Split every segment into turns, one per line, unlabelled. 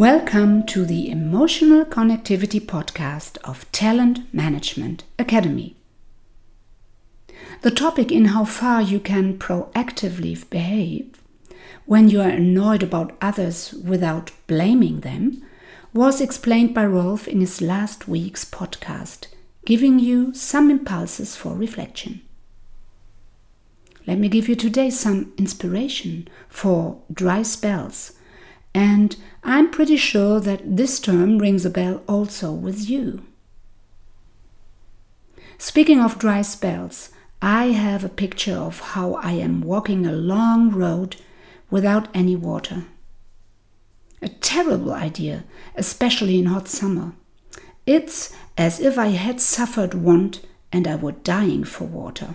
Welcome to the Emotional Connectivity Podcast of Talent Management Academy. The topic in how far you can proactively behave when you are annoyed about others without blaming them was explained by Rolf in his last week's podcast, giving you some impulses for reflection. Let me give you today some inspiration for dry spells and I'm pretty sure that this term rings a bell also with you. Speaking of dry spells, I have a picture of how I am walking a long road without any water. A terrible idea, especially in hot summer. It's as if I had suffered want and I were dying for water.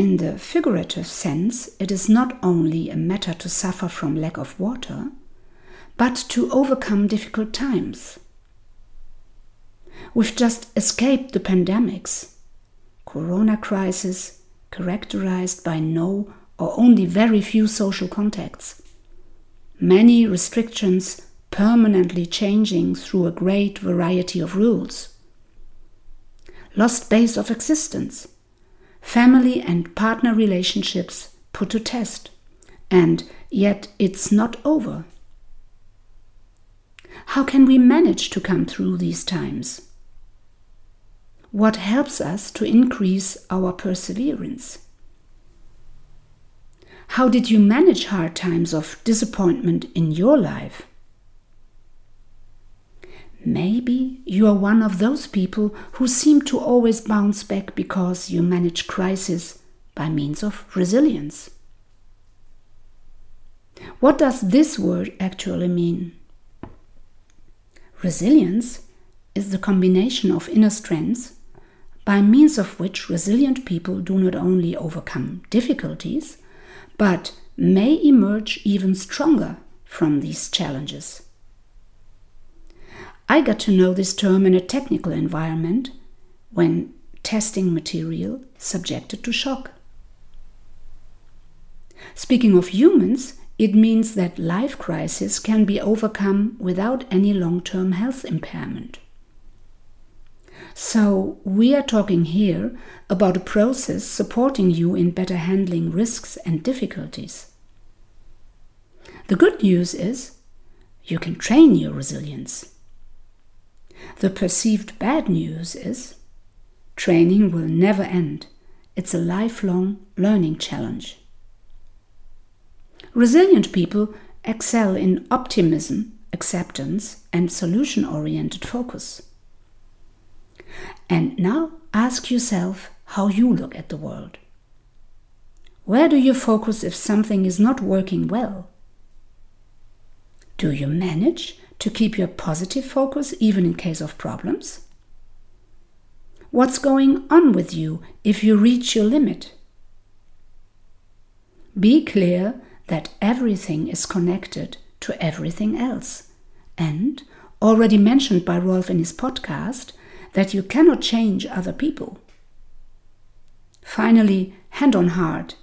In the figurative sense, it is not only a matter to suffer from lack of water, but to overcome difficult times. We've just escaped the pandemics, corona crisis characterized by no or only very few social contacts, many restrictions permanently changing through a great variety of rules, lost base of existence family and partner relationships put to test, and yet it's not over. How can we manage to come through these times? What helps us to increase our perseverance? How did you manage hard times of disappointment in your life? Maybe you are one of those people who seem to always bounce back because you manage crisis by means of resilience. What does this word actually mean? Resilience is the combination of inner strengths by means of which resilient people do not only overcome difficulties, but may emerge even stronger from these challenges. I got to know this term in a technical environment when testing material subjected to shock. Speaking of humans, it means that life crisis can be overcome without any long term health impairment. So, we are talking here about a process supporting you in better handling risks and difficulties. The good news is you can train your resilience. The perceived bad news is training will never end. It's a lifelong learning challenge. Resilient people excel in optimism, acceptance, and solution oriented focus. And now ask yourself how you look at the world. Where do you focus if something is not working well? Do you manage to keep your positive focus even in case of problems? What's going on with you if you reach your limit? Be clear that everything is connected to everything else. And, already mentioned by Rolf in his podcast, that you cannot change other people. Finally, hand on heart.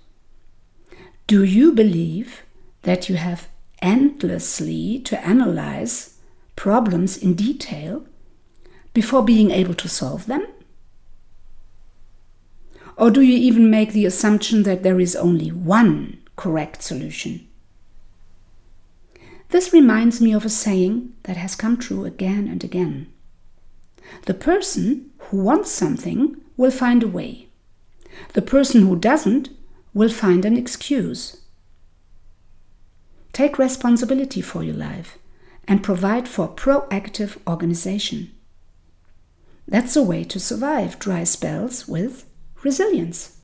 Do you believe that you have endlessly to analyze problems in detail before being able to solve them? Or do you even make the assumption that there is only one correct solution? This reminds me of a saying that has come true again and again. The person who wants something will find a way. The person who doesn't will find an excuse. Take responsibility for your life and provide for proactive organization. That's a way to survive dry spells with resilience.